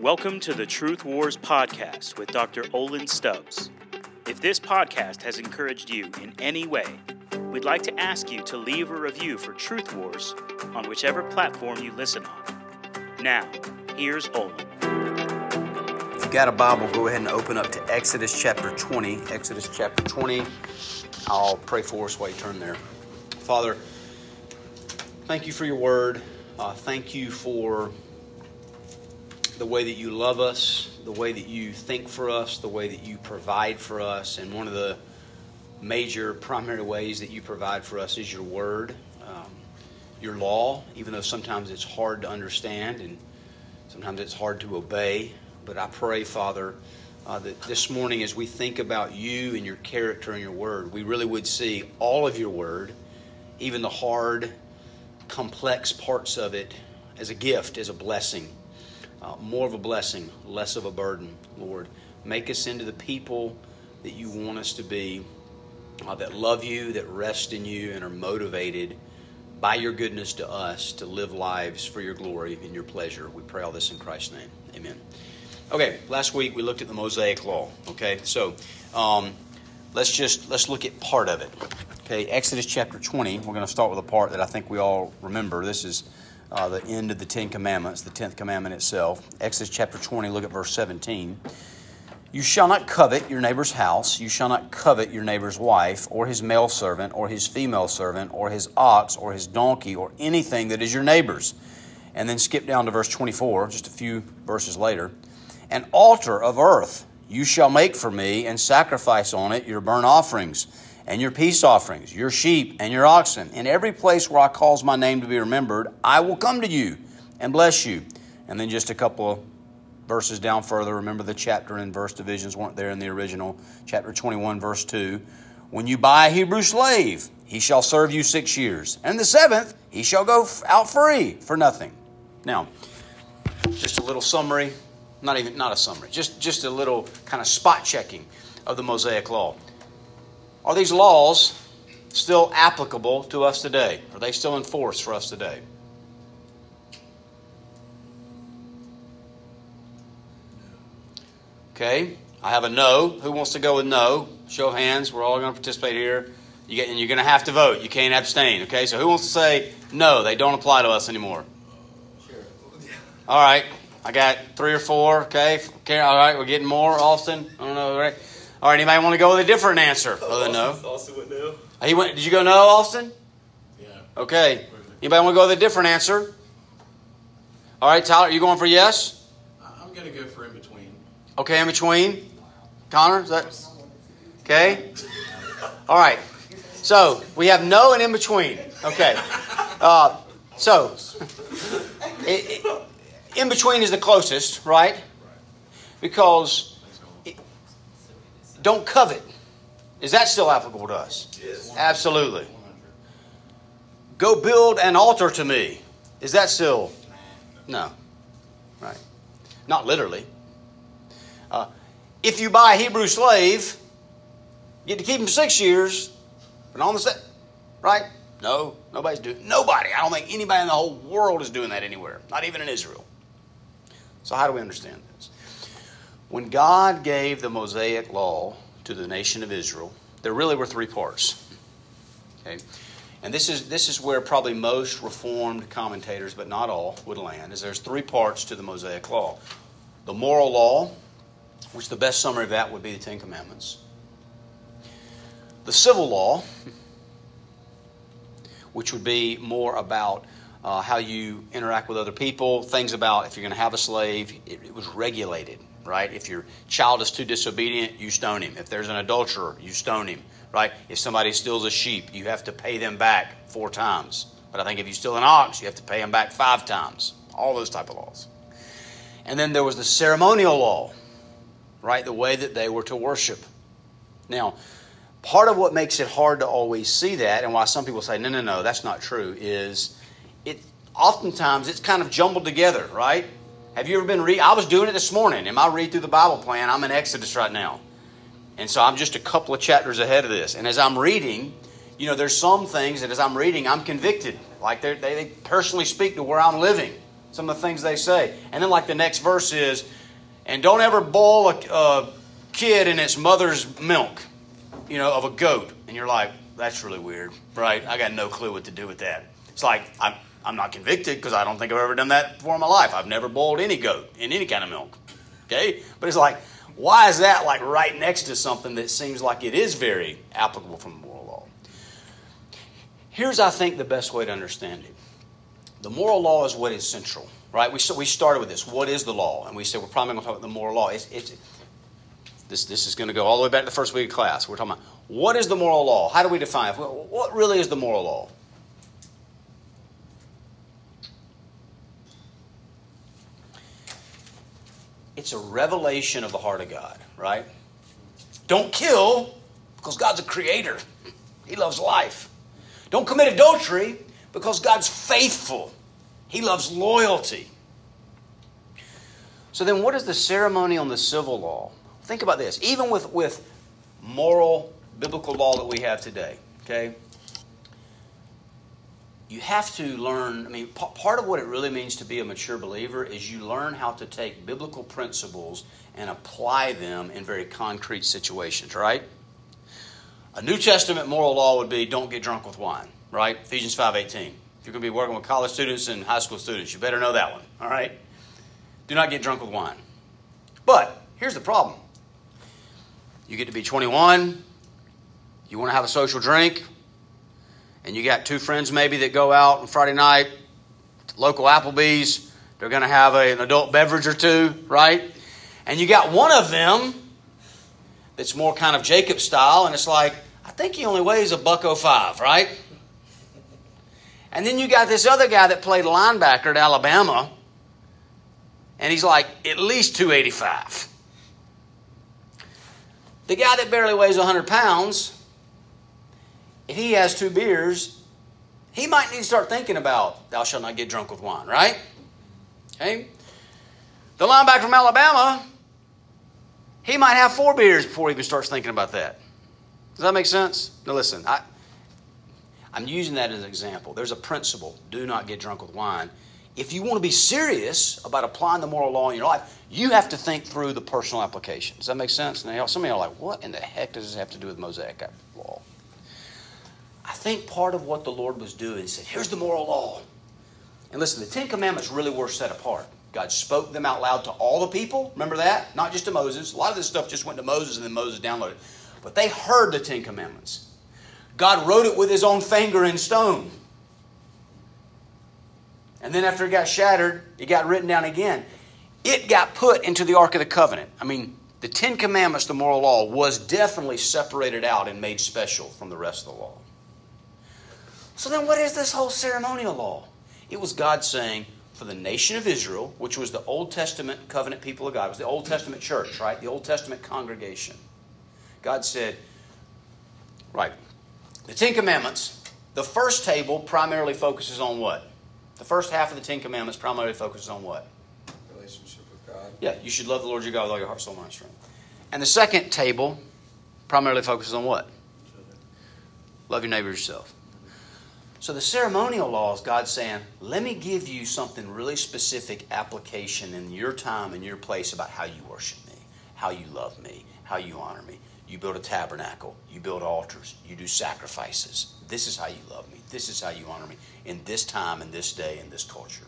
Welcome to the Truth Wars podcast with Dr. Olin Stubbs. If this podcast has encouraged you in any way, we'd like to ask you to leave a review for Truth Wars on whichever platform you listen on. Now, here's Olin. If you've got a Bible, go ahead and open up to Exodus chapter 20. Exodus chapter 20. I'll pray for us while you turn there. Father, thank you for your word. Uh, thank you for the way that you love us, the way that you think for us, the way that you provide for us. And one of the major primary ways that you provide for us is your word, um, your law, even though sometimes it's hard to understand and sometimes it's hard to obey. But I pray, Father, uh, that this morning as we think about you and your character and your word, we really would see all of your word, even the hard, complex parts of it, as a gift, as a blessing uh, more of a blessing, less of a burden, Lord. Make us into the people that you want us to be, uh, that love you, that rest in you, and are motivated by your goodness to us to live lives for your glory and your pleasure. We pray all this in Christ's name. Amen. Okay, last week we looked at the Mosaic Law. Okay, so um, let's just let's look at part of it. Okay, Exodus chapter 20. We're going to start with a part that I think we all remember. This is uh, the end of the Ten Commandments, the tenth commandment itself. Exodus chapter 20, look at verse 17. You shall not covet your neighbor's house. You shall not covet your neighbor's wife, or his male servant, or his female servant, or his ox, or his donkey, or anything that is your neighbor's. And then skip down to verse 24, just a few verses later. An altar of earth you shall make for me, and sacrifice on it your burnt offerings and your peace offerings, your sheep and your oxen. In every place where I cause my name to be remembered, I will come to you and bless you. And then just a couple of verses down further, remember the chapter and verse divisions weren't there in the original. Chapter 21, verse 2. When you buy a Hebrew slave, he shall serve you six years. And the seventh, he shall go out free for nothing. Now, just a little summary, not even not a summary, just, just a little kind of spot checking of the Mosaic Law. Are these laws still applicable to us today? Are they still in force for us today? Okay, I have a no. Who wants to go with no? Show of hands. We're all going to participate here. You get, and you're going to have to vote. You can't abstain. Okay, so who wants to say no? They don't apply to us anymore. Sure. All right, I got three or four. Okay, all right, we're getting more. Austin, I don't know. All right. All right, anybody want to go with a different answer other than no? Austin went no. He went. Did you go no, Austin? Yeah. Okay. Anybody want to go with a different answer? All right, Tyler, are you going for yes? I'm going to go for in between. Okay, in between. Connor, is that okay? All right. So we have no and in between. Okay. Uh, so it, it, in between is the closest, right? Because don't covet. Is that still applicable to us? Yes. Absolutely. Go build an altar to me. Is that still? No. Right. Not literally. Uh, if you buy a Hebrew slave, you get to keep him six years, but on the set, right? No, nobody's doing. Nobody. I don't think anybody in the whole world is doing that anywhere. Not even in Israel. So how do we understand? When God gave the Mosaic law to the nation of Israel, there really were three parts. Okay? And this is, this is where probably most Reformed commentators, but not all, would land, is there's three parts to the Mosaic law. The moral law, which the best summary of that would be the Ten Commandments. The civil law, which would be more about uh, how you interact with other people, things about if you're going to have a slave, it, it was regulated right? If your child is too disobedient, you stone him. If there's an adulterer, you stone him, right? If somebody steals a sheep, you have to pay them back four times. But I think if you steal an ox, you have to pay them back five times. All those type of laws. And then there was the ceremonial law, right? The way that they were to worship. Now, part of what makes it hard to always see that, and why some people say, no, no, no, that's not true, is it oftentimes it's kind of jumbled together, right? Have you ever been read? I was doing it this morning. In my read through the Bible plan, I'm in Exodus right now. And so I'm just a couple of chapters ahead of this. And as I'm reading, you know, there's some things that as I'm reading, I'm convicted. Like they, they personally speak to where I'm living. Some of the things they say. And then, like, the next verse is, and don't ever boil a, a kid in its mother's milk, you know, of a goat. And you're like, that's really weird, right? I got no clue what to do with that. It's like, I'm, I'm not convicted because I don't think I've ever done that before in my life. I've never boiled any goat in any kind of milk. Okay? But it's like, why is that like right next to something that seems like it is very applicable from the moral law? Here's, I think, the best way to understand it. The moral law is what is central, right? We, we started with this. What is the law? And we said we're probably going to talk about the moral law. It's, it's, this, this is going to go all the way back to the first week of class. We're talking about what is the moral law? How do we define it? What really is the moral law? It's a revelation of the heart of God, right? Don't kill because God's a creator. He loves life. Don't commit adultery because God's faithful. He loves loyalty. So then what is the ceremony on the civil law? Think about this. Even with, with moral biblical law that we have today, okay? You have to learn, I mean, p- part of what it really means to be a mature believer is you learn how to take biblical principles and apply them in very concrete situations, right? A New Testament moral law would be don't get drunk with wine, right? Ephesians 5:18. If you're going to be working with college students and high school students, you better know that one, all right? Do not get drunk with wine. But here's the problem. You get to be 21, you want to have a social drink, and you got two friends maybe that go out on Friday night, local Applebee's, they're going to have a, an adult beverage or two, right? And you got one of them that's more kind of Jacob style, and it's like, I think he only weighs a buck oh five, right? And then you got this other guy that played linebacker at Alabama, and he's like at least 285. The guy that barely weighs 100 pounds, if he has two beers, he might need to start thinking about, thou shalt not get drunk with wine, right? Okay? The linebacker from Alabama, he might have four beers before he even starts thinking about that. Does that make sense? Now, listen, I, I'm using that as an example. There's a principle do not get drunk with wine. If you want to be serious about applying the moral law in your life, you have to think through the personal application. Does that make sense? Now, some of you are like, what in the heck does this have to do with Mosaic law? I think part of what the Lord was doing, said, here's the moral law. And listen, the Ten Commandments really were set apart. God spoke them out loud to all the people. Remember that? Not just to Moses. A lot of this stuff just went to Moses and then Moses downloaded. But they heard the Ten Commandments. God wrote it with his own finger in stone. And then after it got shattered, it got written down again. It got put into the Ark of the Covenant. I mean, the Ten Commandments, the moral law, was definitely separated out and made special from the rest of the law. So then, what is this whole ceremonial law? It was God saying, for the nation of Israel, which was the Old Testament covenant people of God, it was the Old Testament church, right? The Old Testament congregation. God said, right, the Ten Commandments, the first table primarily focuses on what? The first half of the Ten Commandments primarily focuses on what? Relationship with God. Yeah, you should love the Lord your God with all your heart, soul, mind, strength. And the second table primarily focuses on what? Love your neighbor as yourself. So the ceremonial law is God saying, let me give you something really specific application in your time and your place about how you worship me, how you love me, how you honor me. You build a tabernacle, you build altars, you do sacrifices. This is how you love me. This is how you honor me in this time, in this day, in this culture.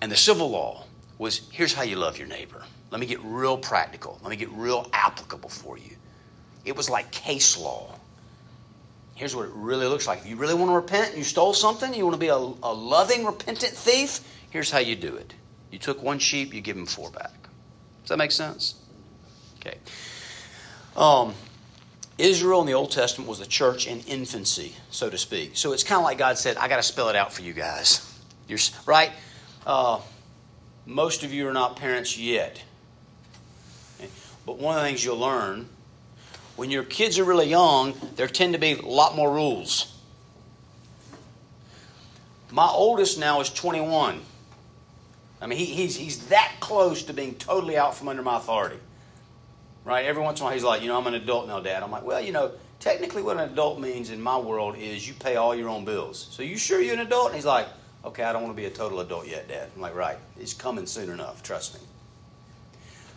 And the civil law was here's how you love your neighbor. Let me get real practical. Let me get real applicable for you. It was like case law. Here's what it really looks like. If you really want to repent you stole something, you want to be a, a loving, repentant thief, here's how you do it. You took one sheep, you give him four back. Does that make sense? Okay. Um, Israel in the Old Testament was a church in infancy, so to speak. So it's kind of like God said, I got to spell it out for you guys. You're, right? Uh, most of you are not parents yet. But one of the things you'll learn when your kids are really young, there tend to be a lot more rules. My oldest now is 21. I mean, he, he's, he's that close to being totally out from under my authority. Right? Every once in a while, he's like, you know, I'm an adult now, Dad. I'm like, well, you know, technically what an adult means in my world is you pay all your own bills. So you sure you're an adult? And he's like, Okay, I don't want to be a total adult yet, Dad. I'm like, right. It's coming soon enough. Trust me.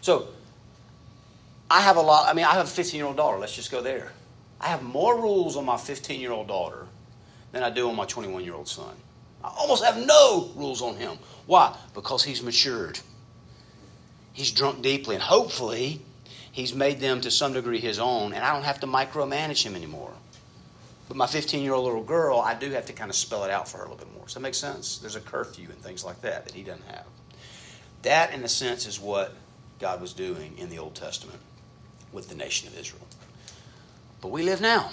So, I have a lot. I mean, I have a 15 year old daughter. Let's just go there. I have more rules on my 15 year old daughter than I do on my 21 year old son. I almost have no rules on him. Why? Because he's matured. He's drunk deeply, and hopefully, he's made them to some degree his own, and I don't have to micromanage him anymore. But my 15 year old little girl, I do have to kind of spell it out for her a little bit more. Does that make sense? There's a curfew and things like that that he doesn't have. That, in a sense, is what God was doing in the Old Testament with the nation of Israel. But we live now.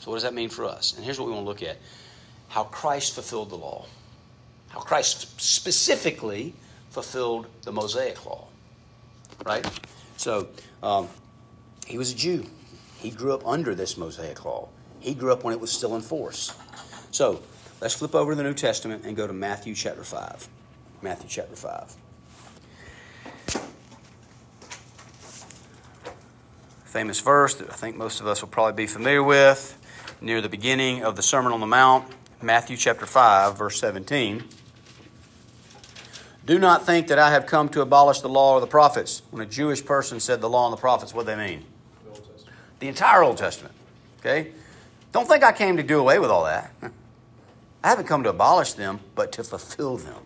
So, what does that mean for us? And here's what we want to look at how Christ fulfilled the law, how Christ specifically fulfilled the Mosaic law. Right? So, um, he was a Jew. He grew up under this Mosaic law. He grew up when it was still in force. So, let's flip over to the New Testament and go to Matthew chapter 5. Matthew chapter 5. Famous verse that I think most of us will probably be familiar with near the beginning of the Sermon on the Mount, Matthew chapter 5, verse 17. Do not think that I have come to abolish the law or the prophets. When a Jewish person said the law and the prophets, what do they mean? The entire Old Testament. Okay? Don't think I came to do away with all that. I haven't come to abolish them, but to fulfill them.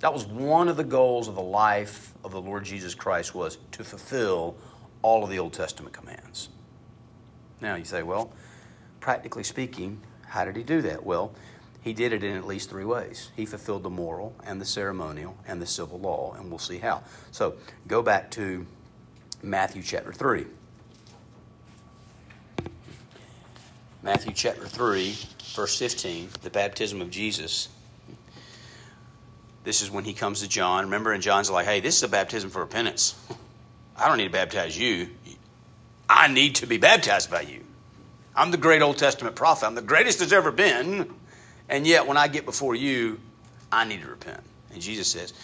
That was one of the goals of the life of the Lord Jesus Christ was to fulfill all of the Old Testament commands. Now you say, well, practically speaking, how did he do that? Well, he did it in at least three ways. He fulfilled the moral and the ceremonial and the civil law, and we'll see how. So go back to Matthew chapter 3. Matthew chapter 3, verse 15, the baptism of Jesus. This is when he comes to John. Remember, and John's like, hey, this is a baptism for repentance. I don't need to baptize you. I need to be baptized by you. I'm the great Old Testament prophet. I'm the greatest there's ever been. And yet, when I get before you, I need to repent. And Jesus says,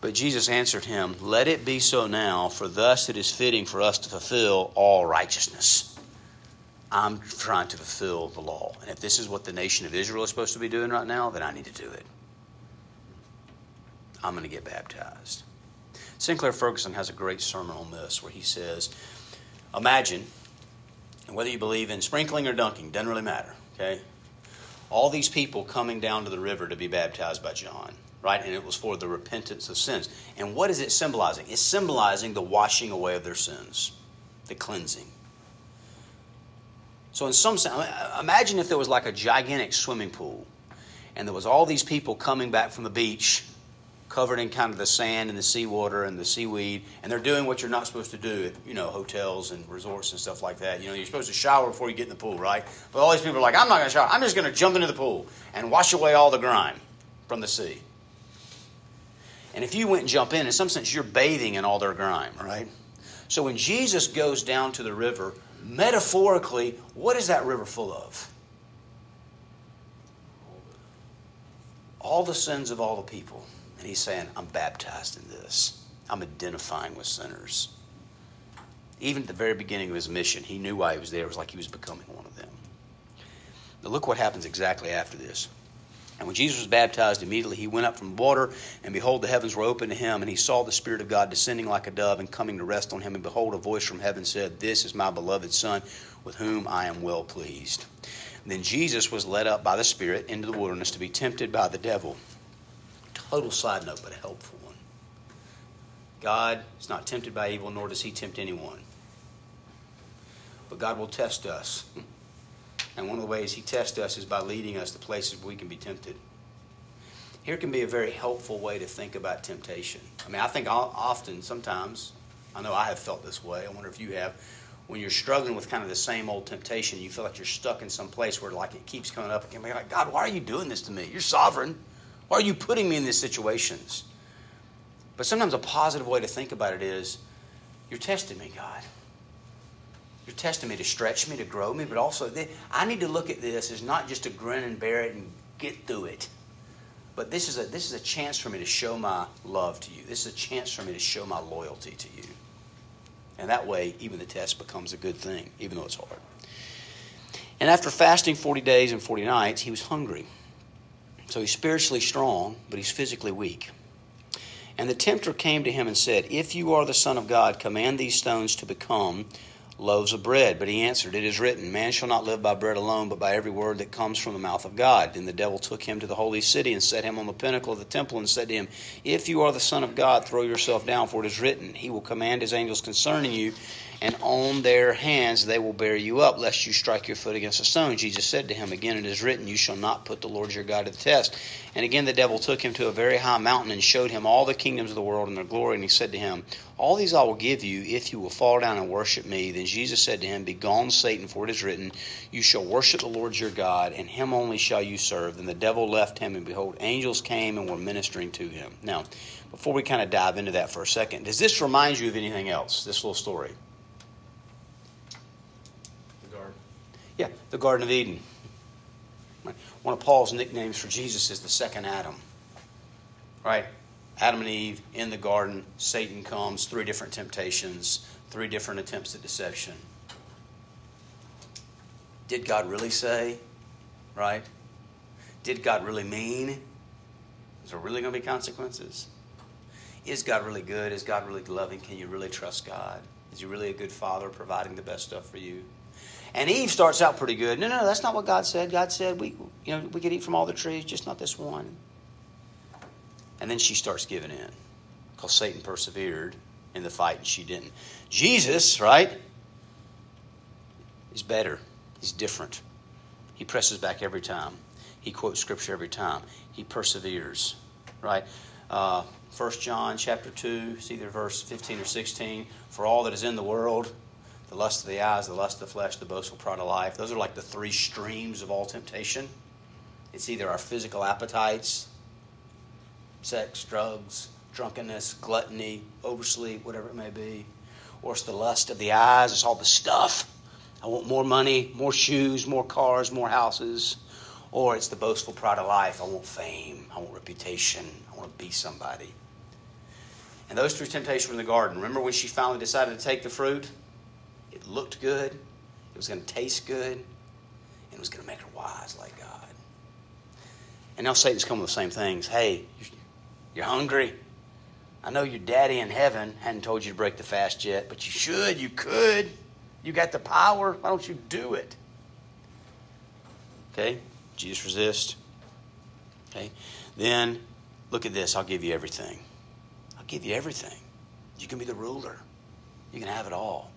But Jesus answered him, Let it be so now, for thus it is fitting for us to fulfill all righteousness. I'm trying to fulfill the law. And if this is what the nation of Israel is supposed to be doing right now, then I need to do it. I'm going to get baptized. Sinclair Ferguson has a great sermon on this where he says, Imagine, and whether you believe in sprinkling or dunking, doesn't really matter, okay? All these people coming down to the river to be baptized by John, right? And it was for the repentance of sins. And what is it symbolizing? It's symbolizing the washing away of their sins, the cleansing. So, in some sense, imagine if there was like a gigantic swimming pool and there was all these people coming back from the beach covered in kind of the sand and the seawater and the seaweed, and they're doing what you're not supposed to do at you know hotels and resorts and stuff like that. You know, you're supposed to shower before you get in the pool, right? But all these people are like, I'm not going to shower. I'm just going to jump into the pool and wash away all the grime from the sea. And if you went and jump in, in some sense, you're bathing in all their grime, right? So when Jesus goes down to the river, metaphorically, what is that river full of? All the sins of all the people. And he's saying, I'm baptized in this. I'm identifying with sinners. Even at the very beginning of his mission, he knew why he was there. It was like he was becoming one of them. Now, look what happens exactly after this. And when Jesus was baptized, immediately he went up from the water, and behold, the heavens were opened to him, and he saw the Spirit of God descending like a dove and coming to rest on him. And behold, a voice from heaven said, This is my beloved Son, with whom I am well pleased. And then Jesus was led up by the Spirit into the wilderness to be tempted by the devil. Total side note, but a helpful one. God is not tempted by evil, nor does he tempt anyone. But God will test us. And one of the ways he tests us is by leading us to places where we can be tempted. Here can be a very helpful way to think about temptation. I mean, I think often, sometimes, I know I have felt this way. I wonder if you have. When you're struggling with kind of the same old temptation, you feel like you're stuck in some place where like it keeps coming up again. Like, God, why are you doing this to me? You're sovereign. Why are you putting me in these situations? But sometimes a positive way to think about it is you're testing me, God. You're testing me to stretch me, to grow me, but also I need to look at this as not just to grin and bear it and get through it. But this is a this is a chance for me to show my love to you. This is a chance for me to show my loyalty to you. And that way, even the test becomes a good thing, even though it's hard. And after fasting 40 days and 40 nights, he was hungry. So he's spiritually strong, but he's physically weak. And the tempter came to him and said, If you are the Son of God, command these stones to become loaves of bread. But he answered, It is written, Man shall not live by bread alone, but by every word that comes from the mouth of God. Then the devil took him to the holy city and set him on the pinnacle of the temple and said to him, If you are the Son of God, throw yourself down, for it is written, He will command His angels concerning you, and on their hands they will bear you up, lest you strike your foot against a stone. Jesus said to him, Again it is written, You shall not put the Lord your God to the test. And again the devil took him to a very high mountain and showed him all the kingdoms of the world and their glory. And he said to him, All these I will give you if you will fall down and worship me. Then Jesus said to him, Begone, Satan, for it is written, You shall worship the Lord your God, and him only shall you serve. Then the devil left him, and behold, angels came and were ministering to him. Now, before we kind of dive into that for a second, does this remind you of anything else, this little story? Yeah, the Garden of Eden. One of Paul's nicknames for Jesus is the second Adam. Right? Adam and Eve in the garden, Satan comes, three different temptations, three different attempts at deception. Did God really say? Right? Did God really mean? Is there really going to be consequences? Is God really good? Is God really loving? Can you really trust God? Is He really a good father providing the best stuff for you? And Eve starts out pretty good. No, no, that's not what God said. God said we, you know, we could eat from all the trees, just not this one. And then she starts giving in because Satan persevered in the fight and she didn't. Jesus, right? He's better. He's different. He presses back every time. He quotes scripture every time. He perseveres, right? Uh, 1 John chapter 2, it's either verse 15 or 16. For all that is in the world, the lust of the eyes, the lust of the flesh, the boastful pride of life. Those are like the three streams of all temptation. It's either our physical appetites, sex, drugs, drunkenness, gluttony, oversleep, whatever it may be, or it's the lust of the eyes. It's all the stuff. I want more money, more shoes, more cars, more houses. Or it's the boastful pride of life. I want fame. I want reputation. I want to be somebody. And those three temptations were in the garden. Remember when she finally decided to take the fruit? It looked good, it was going to taste good, and it was going to make her wise like God. And now Satan's coming with the same things. Hey, you're hungry. I know your daddy in heaven hadn't told you to break the fast yet, but you should, you could. You got the power. Why don't you do it? Okay? Jesus resist. Okay? Then look at this. I'll give you everything. I'll give you everything. You can be the ruler. You can have it all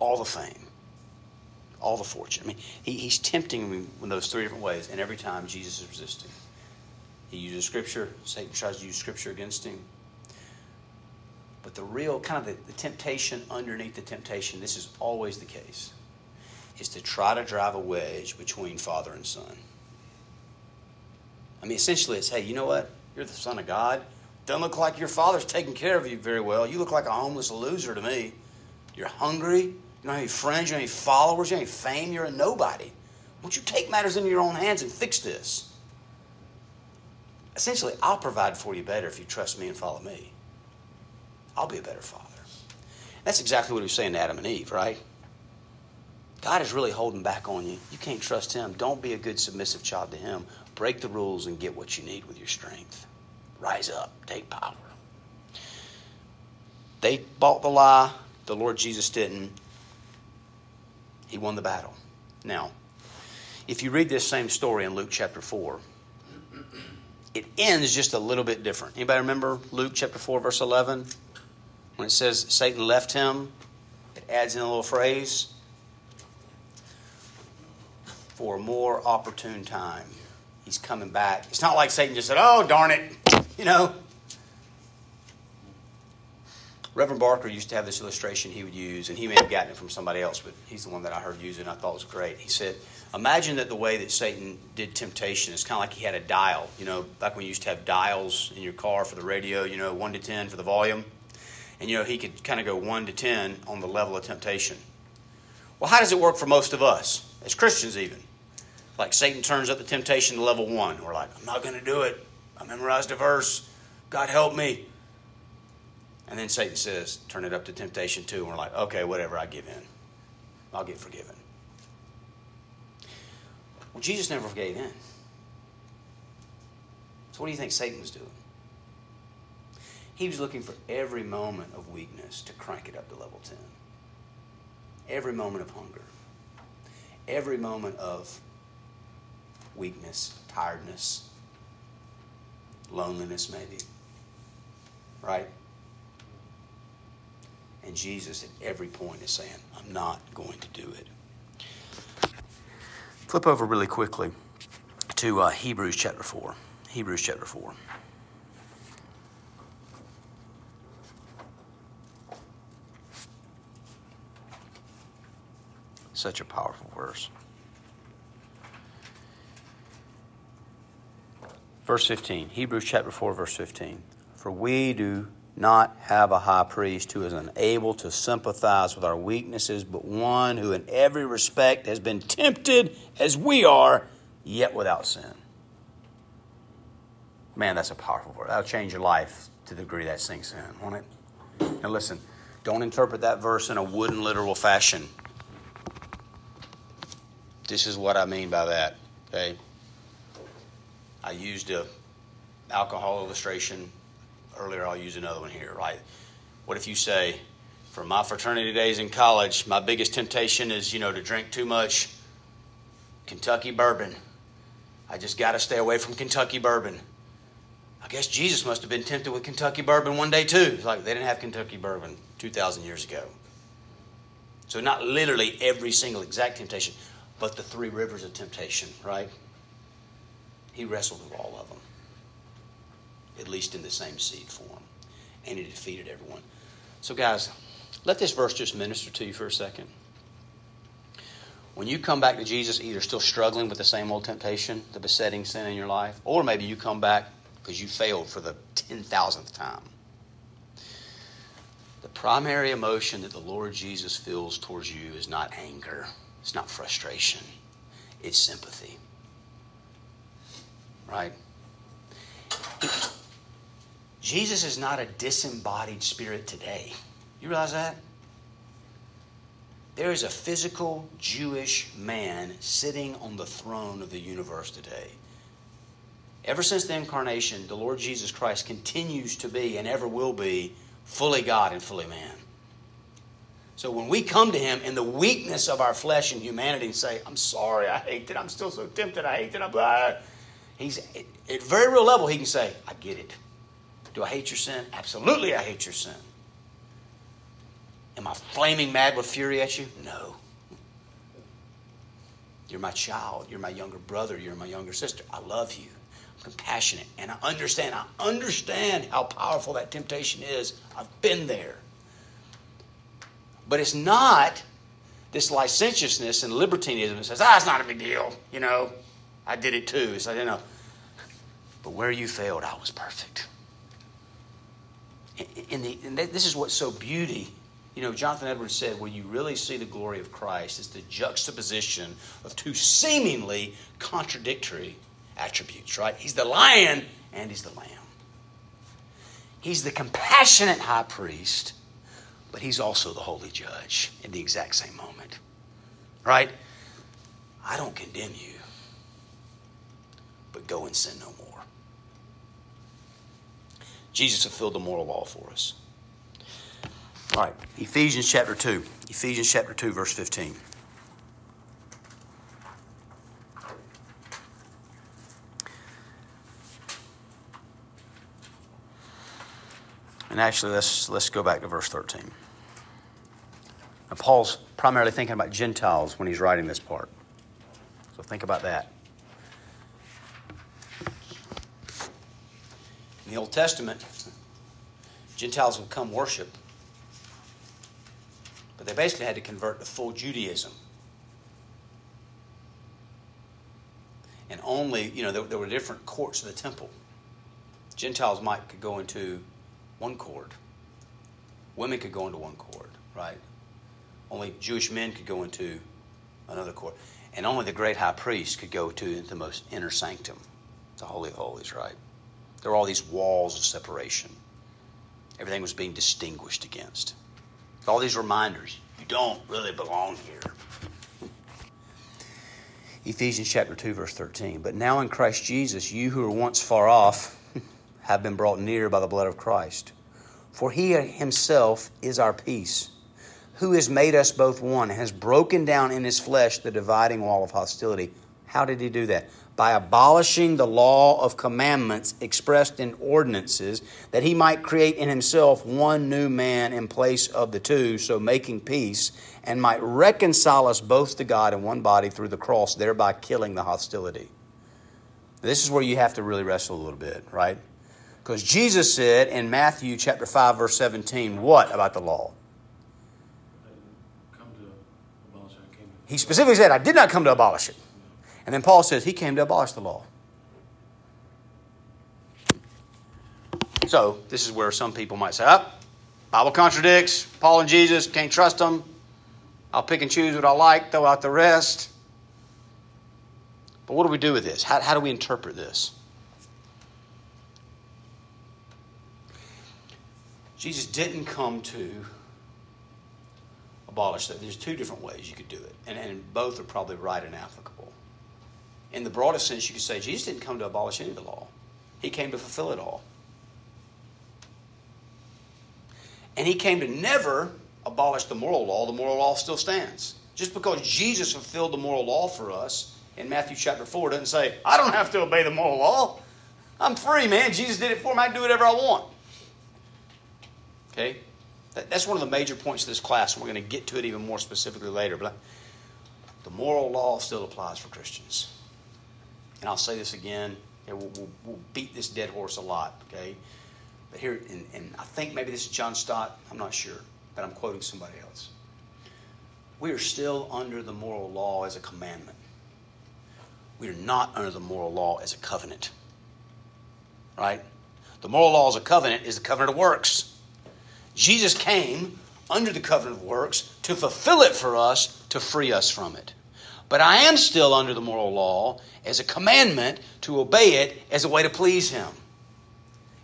all the fame, all the fortune. I mean, he, he's tempting me in those three different ways, and every time Jesus is resisting. He uses Scripture, Satan tries to use Scripture against him. But the real, kind of the, the temptation underneath the temptation, this is always the case, is to try to drive a wedge between father and son. I mean, essentially, it's hey, you know what? You're the son of God. Doesn't look like your father's taking care of you very well. You look like a homeless loser to me. You're hungry. You don't have any friends, you don't have any followers, you don't have fame, you're a nobody. Won't you take matters into your own hands and fix this? Essentially, I'll provide for you better if you trust me and follow me. I'll be a better father. That's exactly what he was saying to Adam and Eve, right? God is really holding back on you. You can't trust him. Don't be a good submissive child to him. Break the rules and get what you need with your strength. Rise up, take power. They bought the lie, the Lord Jesus didn't. He won the battle. Now, if you read this same story in Luke chapter 4, it ends just a little bit different. Anybody remember Luke chapter 4, verse 11? When it says Satan left him, it adds in a little phrase for a more opportune time. He's coming back. It's not like Satan just said, Oh, darn it. You know, Reverend Barker used to have this illustration he would use, and he may have gotten it from somebody else, but he's the one that I heard using. I thought was great. He said, Imagine that the way that Satan did temptation is kind of like he had a dial. You know, back when you used to have dials in your car for the radio, you know, 1 to 10 for the volume. And, you know, he could kind of go 1 to 10 on the level of temptation. Well, how does it work for most of us, as Christians even? Like Satan turns up the temptation to level 1. We're like, I'm not going to do it. I memorized a verse. God help me. And then Satan says, turn it up to temptation two. And we're like, okay, whatever, I give in. I'll get forgiven. Well, Jesus never gave in. So, what do you think Satan was doing? He was looking for every moment of weakness to crank it up to level 10. Every moment of hunger. Every moment of weakness, tiredness, loneliness, maybe. Right? And Jesus at every point is saying, I'm not going to do it. Flip over really quickly to uh, Hebrews chapter 4. Hebrews chapter 4. Such a powerful verse. Verse 15, Hebrews chapter 4, verse 15. For we do not have a high priest who is unable to sympathize with our weaknesses, but one who in every respect has been tempted as we are, yet without sin. Man, that's a powerful word. That'll change your life to the degree that sinks in, won't it? Now listen, don't interpret that verse in a wooden literal fashion. This is what I mean by that. Okay? I used a alcohol illustration earlier. I'll use another one here, right? What if you say, from my fraternity days in college, my biggest temptation is, you know, to drink too much Kentucky bourbon. I just got to stay away from Kentucky bourbon. I guess Jesus must have been tempted with Kentucky bourbon one day too. It's like they didn't have Kentucky bourbon 2,000 years ago. So, not literally every single exact temptation, but the three rivers of temptation, right? He wrestled with all of them, at least in the same seed form, and he defeated everyone. So, guys, let this verse just minister to you for a second. When you come back to Jesus, either still struggling with the same old temptation, the besetting sin in your life, or maybe you come back because you failed for the 10,000th time. The primary emotion that the Lord Jesus feels towards you is not anger, it's not frustration, it's sympathy right? Jesus is not a disembodied spirit today. You realize that? There is a physical Jewish man sitting on the throne of the universe today. Ever since the incarnation, the Lord Jesus Christ continues to be and ever will be fully God and fully man. So when we come to Him in the weakness of our flesh and humanity and say, I'm sorry, I hate that, I'm still so tempted, I hate that, I'm blah, He's at a very real level, he can say, I get it. Do I hate your sin? Absolutely, I hate your sin. Am I flaming mad with fury at you? No. You're my child. You're my younger brother. You're my younger sister. I love you. I'm compassionate. And I understand. I understand how powerful that temptation is. I've been there. But it's not this licentiousness and libertinism that says, ah, it's not a big deal. You know, I did it too. So, you know, but where you failed, I was perfect. In the, and this is what's so beauty. You know, Jonathan Edwards said, where you really see the glory of Christ is the juxtaposition of two seemingly contradictory attributes, right? He's the lion and he's the lamb. He's the compassionate high priest, but he's also the holy judge in the exact same moment, right? I don't condemn you, but go and sin no more. Jesus fulfilled the moral law for us. All right, Ephesians chapter 2. Ephesians chapter 2, verse 15. And actually, let's, let's go back to verse 13. Now, Paul's primarily thinking about Gentiles when he's writing this part. So think about that. In the Old Testament, Gentiles would come worship, but they basically had to convert to full Judaism. And only, you know, there, there were different courts of the temple. Gentiles might could go into one court. Women could go into one court, right? Only Jewish men could go into another court. And only the great high priest could go to the most inner sanctum, the Holy of Holies, right? There were all these walls of separation. Everything was being distinguished against. All these reminders you don't really belong here. Ephesians chapter 2, verse 13. But now in Christ Jesus, you who were once far off have been brought near by the blood of Christ. For he himself is our peace, who has made us both one, has broken down in his flesh the dividing wall of hostility. How did he do that? By abolishing the law of commandments expressed in ordinances, that he might create in himself one new man in place of the two, so making peace, and might reconcile us both to God in one body through the cross, thereby killing the hostility. This is where you have to really wrestle a little bit, right? Because Jesus said in Matthew chapter 5, verse 17, what about the law? He specifically said, I did not come to abolish it. And then Paul says he came to abolish the law. So, this is where some people might say, oh, Bible contradicts, Paul and Jesus, can't trust them. I'll pick and choose what I like, throw out the rest. But what do we do with this? How, how do we interpret this? Jesus didn't come to abolish that. There's two different ways you could do it, and, and both are probably right and applicable. In the broadest sense, you could say Jesus didn't come to abolish any of the law, He came to fulfill it all. And He came to never abolish the moral law, the moral law still stands. Just because Jesus fulfilled the moral law for us in Matthew chapter 4 doesn't say, I don't have to obey the moral law. I'm free, man. Jesus did it for me. I can do whatever I want. Okay? That's one of the major points of this class, we're going to get to it even more specifically later. But the moral law still applies for Christians. And I'll say this again, we'll, we'll, we'll beat this dead horse a lot, okay? But here, and, and I think maybe this is John Stott, I'm not sure, but I'm quoting somebody else. We are still under the moral law as a commandment. We are not under the moral law as a covenant. Right? The moral law as a covenant is the covenant of works. Jesus came under the covenant of works to fulfill it for us, to free us from it. But I am still under the moral law as a commandment to obey it as a way to please Him.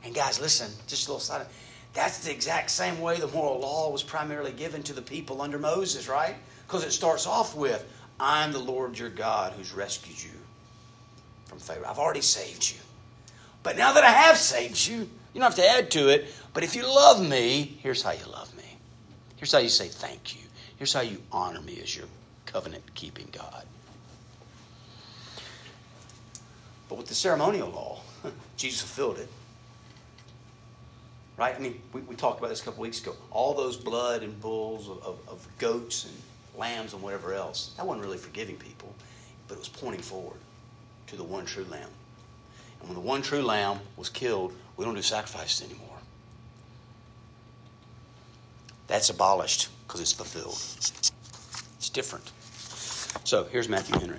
And guys, listen, just a little side. That's the exact same way the moral law was primarily given to the people under Moses, right? Because it starts off with, I'm the Lord your God who's rescued you from Pharaoh. I've already saved you. But now that I have saved you, you don't have to add to it. But if you love me, here's how you love me. Here's how you say thank you. Here's how you honor me as your covenant keeping God. But with the ceremonial law, Jesus fulfilled it. Right? I mean, we, we talked about this a couple weeks ago. All those blood and bulls of, of, of goats and lambs and whatever else, that wasn't really forgiving people, but it was pointing forward to the one true lamb. And when the one true lamb was killed, we don't do sacrifices anymore. That's abolished because it's fulfilled. It's different. So here's Matthew Henry.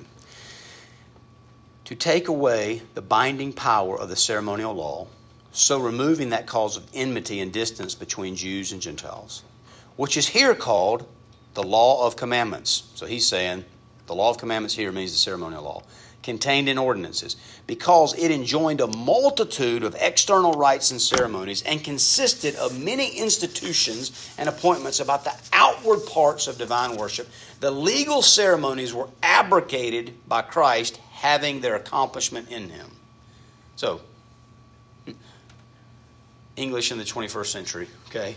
To take away the binding power of the ceremonial law, so removing that cause of enmity and distance between Jews and Gentiles, which is here called the law of commandments. So he's saying the law of commandments here means the ceremonial law contained in ordinances, because it enjoined a multitude of external rites and ceremonies and consisted of many institutions and appointments about the outward parts of divine worship. The legal ceremonies were abrogated by Christ having their accomplishment in him. So, English in the 21st century, okay?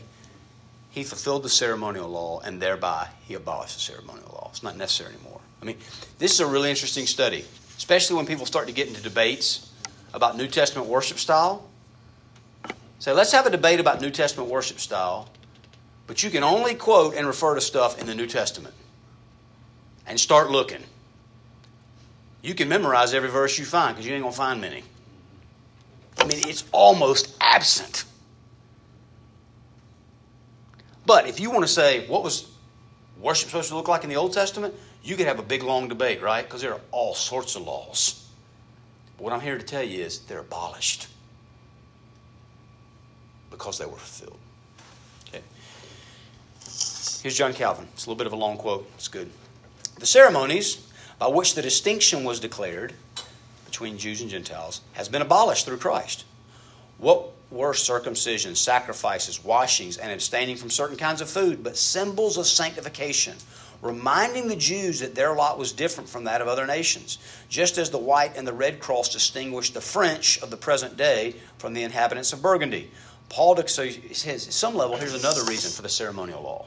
He fulfilled the ceremonial law and thereby he abolished the ceremonial law. It's not necessary anymore. I mean, this is a really interesting study especially when people start to get into debates about New Testament worship style. Say, let's have a debate about New Testament worship style, but you can only quote and refer to stuff in the New Testament. And start looking. You can memorize every verse you find because you ain't going to find many. I mean, it's almost absent. But if you want to say, what was worship supposed to look like in the Old Testament? You could have a big long debate, right? Because there are all sorts of laws. But what I'm here to tell you is they're abolished because they were fulfilled. Okay. Here's John Calvin. It's a little bit of a long quote. It's good. The ceremonies by which the distinction was declared between Jews and Gentiles has been abolished through Christ. What were circumcision, sacrifices, washings, and abstaining from certain kinds of food, but symbols of sanctification reminding the Jews that their lot was different from that of other nations, just as the white and the red cross distinguish the French of the present day from the inhabitants of Burgundy. Paul says, at some level, here's another reason for the ceremonial law.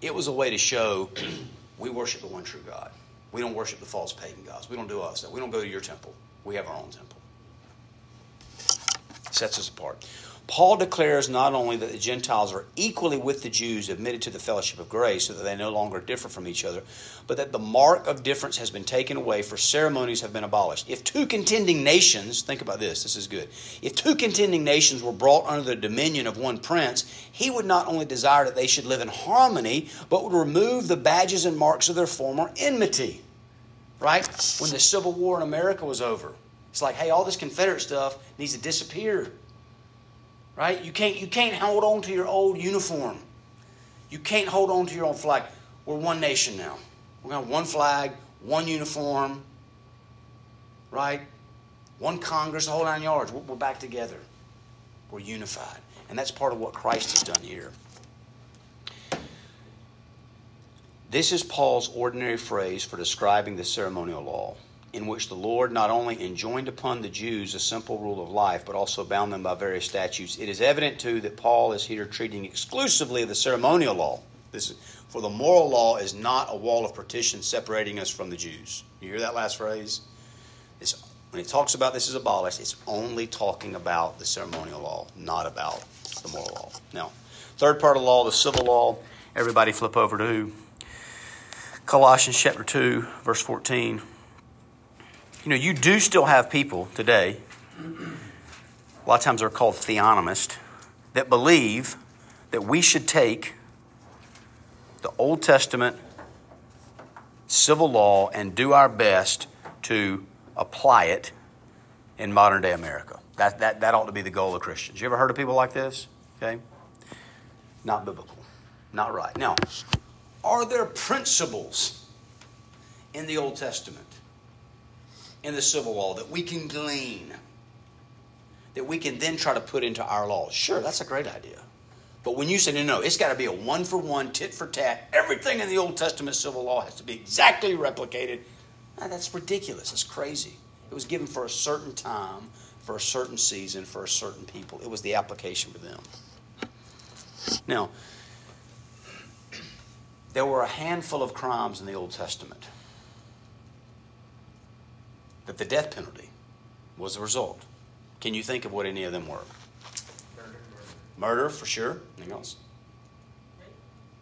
It was a way to show we worship the one true God. We don't worship the false pagan gods. We don't do all that. We don't go to your temple. We have our own temple. Sets us apart. Paul declares not only that the Gentiles are equally with the Jews admitted to the fellowship of grace, so that they no longer differ from each other, but that the mark of difference has been taken away, for ceremonies have been abolished. If two contending nations, think about this, this is good. If two contending nations were brought under the dominion of one prince, he would not only desire that they should live in harmony, but would remove the badges and marks of their former enmity. Right? When the Civil War in America was over, it's like, hey, all this Confederate stuff needs to disappear right? You can't, you can't hold on to your old uniform. You can't hold on to your old flag. We're one nation now. To have one flag, one uniform, right? One Congress, the whole nine yards. We're back together. We're unified. And that's part of what Christ has done here. This is Paul's ordinary phrase for describing the ceremonial law in which the Lord not only enjoined upon the Jews a simple rule of life, but also bound them by various statutes. It is evident, too, that Paul is here treating exclusively of the ceremonial law. This is, for the moral law is not a wall of partition separating us from the Jews. You hear that last phrase? It's, when it talks about this is abolished, it's only talking about the ceremonial law, not about the moral law. Now, third part of the law, the civil law. Everybody flip over to Colossians chapter 2, verse 14 you know, you do still have people today, a lot of times they're called theonomists, that believe that we should take the Old Testament civil law and do our best to apply it in modern day America. That, that, that ought to be the goal of Christians. You ever heard of people like this? Okay? Not biblical. Not right. Now, are there principles in the Old Testament in the civil law that we can glean, that we can then try to put into our laws. Sure, that's a great idea. But when you say, no, no, it's got to be a one for one, tit for tat, everything in the Old Testament civil law has to be exactly replicated, ah, that's ridiculous. It's crazy. It was given for a certain time, for a certain season, for a certain people. It was the application for them. Now, there were a handful of crimes in the Old Testament that the death penalty was the result. Can you think of what any of them were? Murder, murder. murder for sure. Anything else?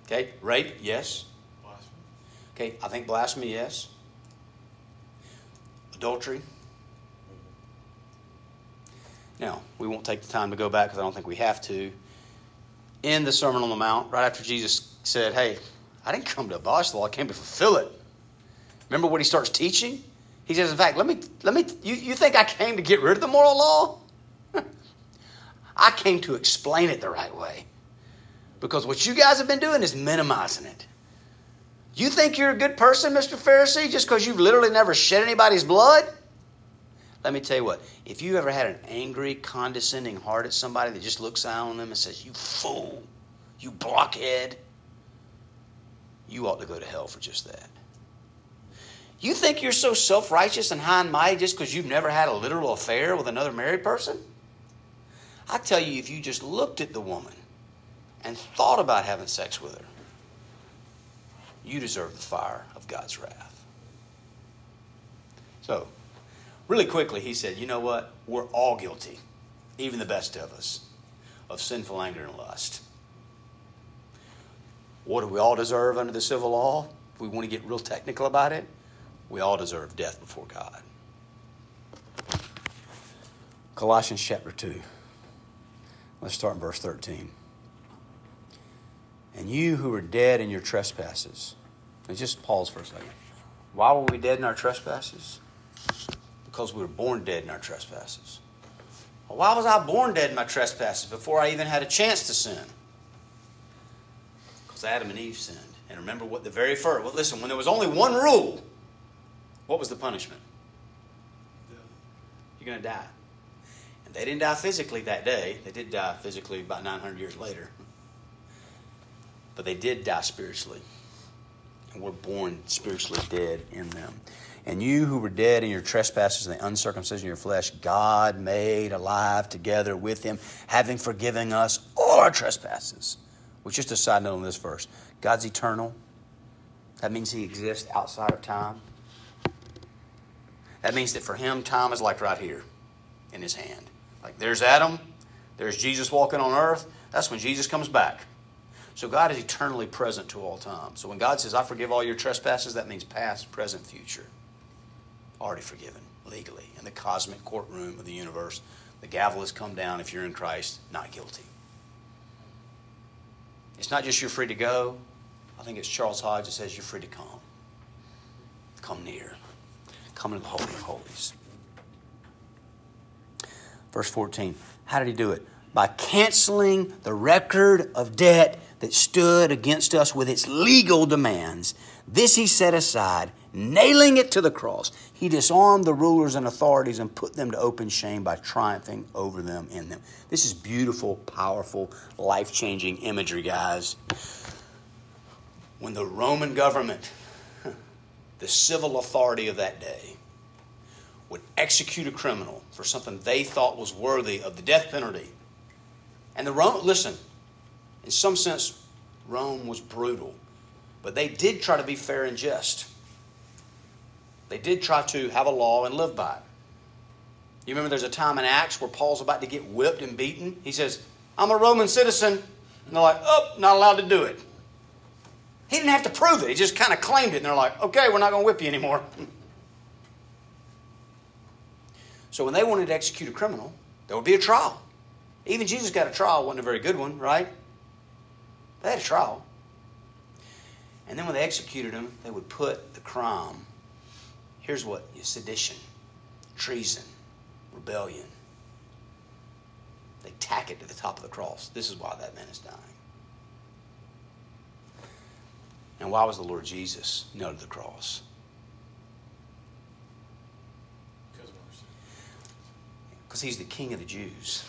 Okay, rape, yes. Blasphemy. Okay, I think blasphemy, yes. Adultery. Now, we won't take the time to go back because I don't think we have to. In the Sermon on the Mount, right after Jesus said, Hey, I didn't come to abolish the law, I came to fulfill it. Remember what he starts teaching? He says, in fact, let me, let me, you, you think I came to get rid of the moral law? I came to explain it the right way. Because what you guys have been doing is minimizing it. You think you're a good person, Mr. Pharisee, just because you've literally never shed anybody's blood? Let me tell you what, if you ever had an angry, condescending heart at somebody that just looks down on them and says, You fool, you blockhead, you ought to go to hell for just that. You think you're so self righteous and high and mighty just because you've never had a literal affair with another married person? I tell you, if you just looked at the woman and thought about having sex with her, you deserve the fire of God's wrath. So, really quickly, he said, You know what? We're all guilty, even the best of us, of sinful anger and lust. What do we all deserve under the civil law? If we want to get real technical about it, we all deserve death before God. Colossians chapter 2. Let's start in verse 13. And you who were dead in your trespasses. Let's just pause for a second. Why were we dead in our trespasses? Because we were born dead in our trespasses. Well, why was I born dead in my trespasses before I even had a chance to sin? Because Adam and Eve sinned. And remember what the very first, well, listen, when there was only one rule, what was the punishment? You're going to die. And they didn't die physically that day. They did die physically about 900 years later. But they did die spiritually. and we're born spiritually dead in them. And you who were dead in your trespasses and the uncircumcision of your flesh, God made alive together with him, having forgiven us all our trespasses. Which, just a side note on this verse God's eternal. That means he exists outside of time. That means that for him, time is like right here in his hand. Like there's Adam, there's Jesus walking on earth. That's when Jesus comes back. So God is eternally present to all time. So when God says, I forgive all your trespasses, that means past, present, future. Already forgiven legally in the cosmic courtroom of the universe. The gavel has come down if you're in Christ, not guilty. It's not just you're free to go. I think it's Charles Hodge that says you're free to come. Come near. Come into the Holy of Holies. Verse 14. How did he do it? By canceling the record of debt that stood against us with its legal demands. This he set aside, nailing it to the cross. He disarmed the rulers and authorities and put them to open shame by triumphing over them in them. This is beautiful, powerful, life changing imagery, guys. When the Roman government, the civil authority of that day, would execute a criminal for something they thought was worthy of the death penalty. And the Roman, listen, in some sense, Rome was brutal, but they did try to be fair and just. They did try to have a law and live by it. You remember there's a time in Acts where Paul's about to get whipped and beaten? He says, I'm a Roman citizen. And they're like, oh, not allowed to do it. He didn't have to prove it. He just kind of claimed it. And they're like, okay, we're not going to whip you anymore. So when they wanted to execute a criminal, there would be a trial. Even Jesus got a trial, wasn't a very good one, right? They had a trial. And then when they executed him, they would put the crime here's what sedition, treason, rebellion. They tack it to the top of the cross. This is why that man is dying. And why was the Lord Jesus nailed to the cross? Because he's the king of the Jews.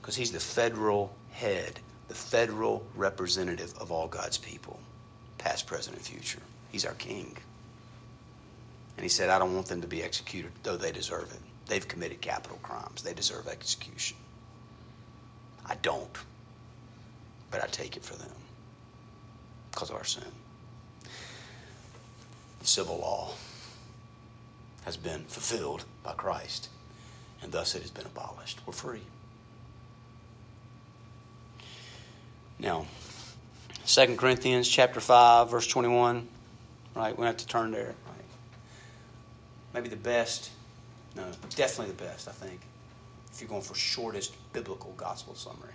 Because he's the federal head, the federal representative of all God's people, past, present, and future. He's our king. And he said, I don't want them to be executed, though they deserve it. They've committed capital crimes, they deserve execution. I don't, but I take it for them because of our sin. The civil law has been fulfilled by Christ, and thus it has been abolished. We're free. Now, 2 Corinthians chapter 5, verse 21, right? We have to turn there, right? Maybe the best, no, definitely the best, I think, if you're going for shortest biblical gospel summary.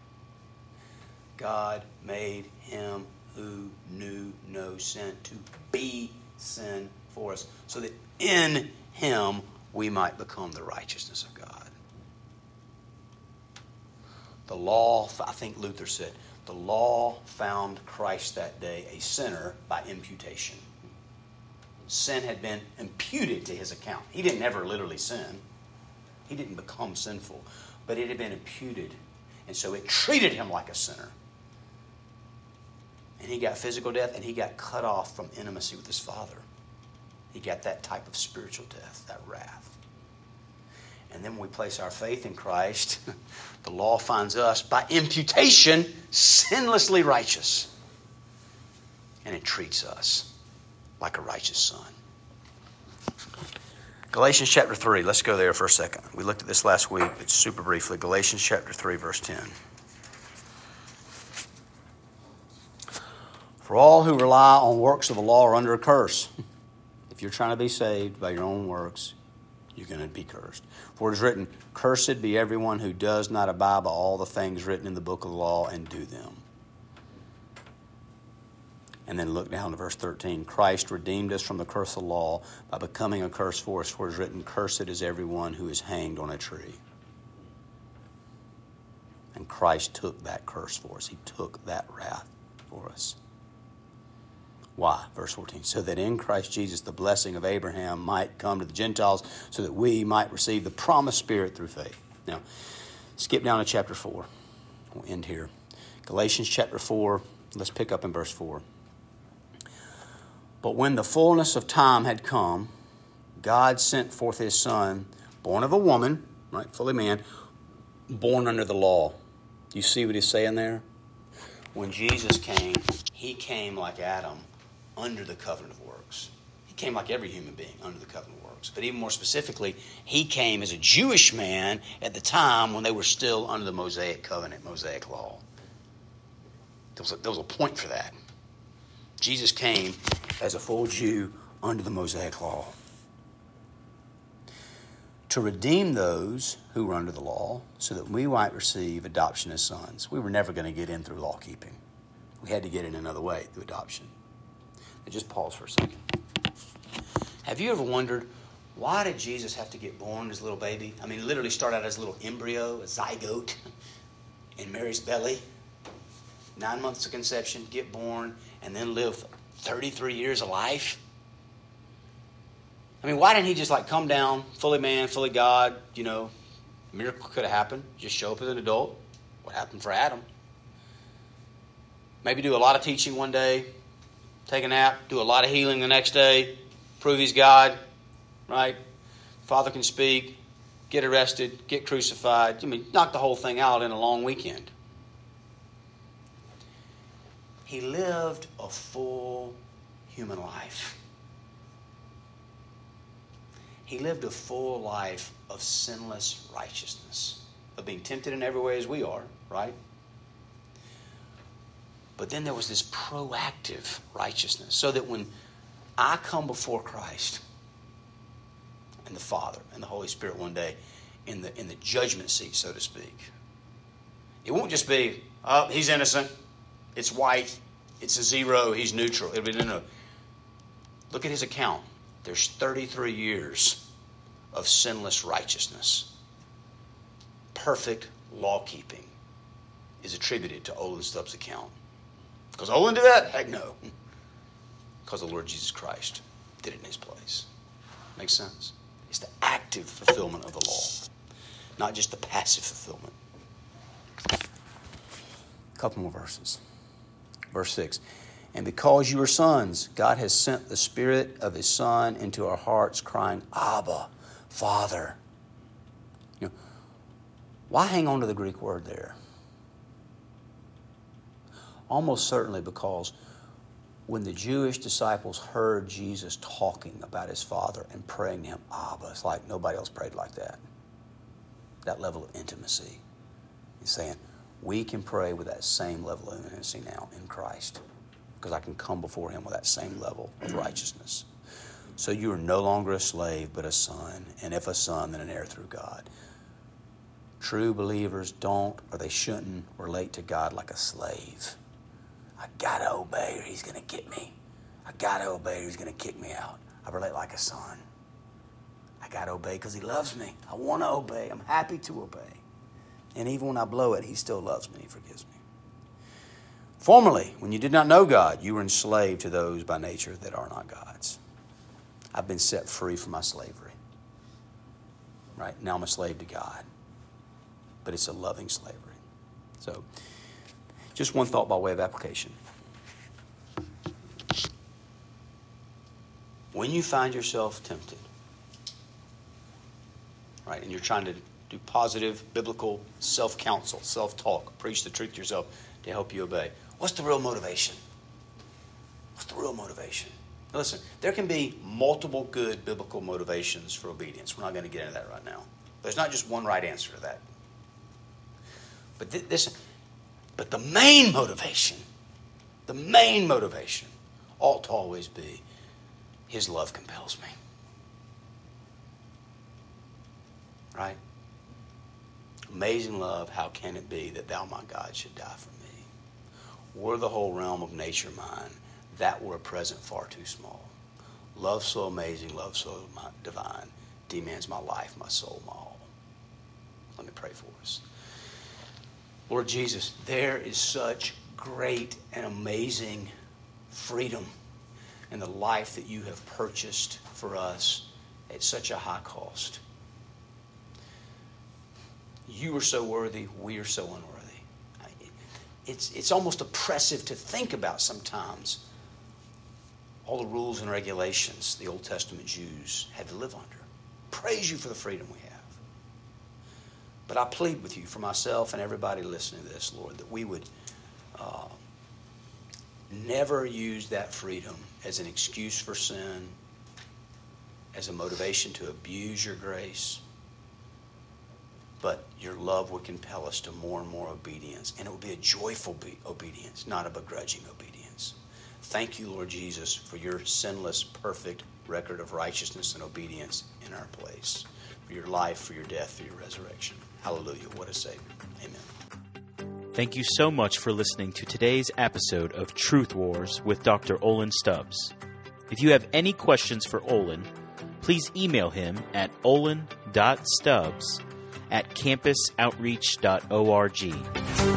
God made him who knew no sin to be sin for us, so that in him we might become the righteousness of God. The law, I think Luther said, the law found Christ that day a sinner by imputation. Sin had been imputed to his account. He didn't ever literally sin, he didn't become sinful, but it had been imputed. And so it treated him like a sinner. And he got physical death and he got cut off from intimacy with his Father. He got that type of spiritual death, that wrath. And then when we place our faith in Christ, the law finds us, by imputation, sinlessly righteous. And it treats us like a righteous son. Galatians chapter 3, let's go there for a second. We looked at this last week, but super briefly. Galatians chapter 3, verse 10. For all who rely on works of the law are under a curse. If you're trying to be saved by your own works, you're going to be cursed. For it is written, Cursed be everyone who does not abide by all the things written in the book of the law and do them. And then look down to verse 13. Christ redeemed us from the curse of the law by becoming a curse for us, for it is written, Cursed is everyone who is hanged on a tree. And Christ took that curse for us, He took that wrath for us. Why? Verse 14. So that in Christ Jesus the blessing of Abraham might come to the Gentiles, so that we might receive the promised Spirit through faith. Now, skip down to chapter 4. We'll end here. Galatians chapter 4. Let's pick up in verse 4. But when the fullness of time had come, God sent forth his son, born of a woman, right, fully man, born under the law. You see what he's saying there? When Jesus came, he came like Adam under the covenant of works. He came like every human being under the covenant of works. But even more specifically, he came as a Jewish man at the time when they were still under the Mosaic covenant, Mosaic law. There was a, there was a point for that. Jesus came as a full Jew under the Mosaic law to redeem those who were under the law so that we might receive adoption as sons. We were never going to get in through law keeping. We had to get in another way through adoption. Now just pause for a second. Have you ever wondered why did Jesus have to get born as a little baby? I mean, literally start out as a little embryo, a zygote in Mary's belly, nine months of conception, get born, and then live 33 years of life? I mean, why didn't he just like come down, fully man, fully God? You know, miracle could have happened. Just show up as an adult. What happened for Adam? Maybe do a lot of teaching one day, take a nap, do a lot of healing the next day, prove he's God, right? Father can speak, get arrested, get crucified. I mean, knock the whole thing out in a long weekend. He lived a full human life. He lived a full life of sinless righteousness, of being tempted in every way as we are, right? But then there was this proactive righteousness, so that when I come before Christ and the Father and the Holy Spirit one day in the, in the judgment seat, so to speak, it won't just be, oh, he's innocent, it's white, it's a zero, he's neutral. It'll be, no, no. Look at his account there's 33 years of sinless righteousness. Perfect law keeping is attributed to Olin Stubbs' account. Because Olin did that? Heck no. Because the Lord Jesus Christ did it in his place. Makes sense? It's the active fulfillment of the law, not just the passive fulfillment. A couple more verses. Verse 6 and because you are sons, God has sent the Spirit of His Son into our hearts, crying, Abba, Father. You know, why hang on to the Greek word there? Almost certainly because when the Jewish disciples heard Jesus talking about his Father and praying to him, Abba, it's like nobody else prayed like that. That level of intimacy. He's saying, we can pray with that same level of intimacy now in Christ because I can come before Him with that same level of righteousness. So you are no longer a slave, but a son, and if a son, then an heir through God. True believers don't, or they shouldn't, relate to God like a slave. Obey, or He's gonna get me. I gotta obey, or He's gonna kick me out. I relate like a son. I gotta obey because He loves me. I want to obey. I'm happy to obey. And even when I blow it, He still loves me. He forgives me. Formerly, when you did not know God, you were enslaved to those by nature that are not gods. I've been set free from my slavery. Right? Now I'm a slave to God. But it's a loving slavery. So, just one thought by way of application. When you find yourself tempted, right, and you're trying to do positive biblical self counsel, self talk, preach the truth to yourself to help you obey. What's the real motivation? What's the real motivation? Now listen, there can be multiple good biblical motivations for obedience. We're not going to get into that right now. There's not just one right answer to that. But th- this, but the main motivation, the main motivation, ought to always be His love compels me. Right? Amazing love, how can it be that thou, my God, should die for me? Were the whole realm of nature mine, that were a present far too small. Love so amazing, love so divine, demands my life, my soul, my all. Let me pray for us. Lord Jesus, there is such great and amazing freedom in the life that you have purchased for us at such a high cost. You are so worthy, we are so unworthy it's, it's almost oppressive to think about sometimes all the rules and regulations the Old Testament Jews had to live under. Praise you for the freedom we have. But I plead with you for myself and everybody listening to this, Lord, that we would uh, never use that freedom as an excuse for sin, as a motivation to abuse your grace. But your love would compel us to more and more obedience. And it would be a joyful be- obedience, not a begrudging obedience. Thank you, Lord Jesus, for your sinless, perfect record of righteousness and obedience in our place. For your life, for your death, for your resurrection. Hallelujah. What a Savior. Amen. Thank you so much for listening to today's episode of Truth Wars with Dr. Olin Stubbs. If you have any questions for Olin, please email him at olin.stubbs at campusoutreach.org.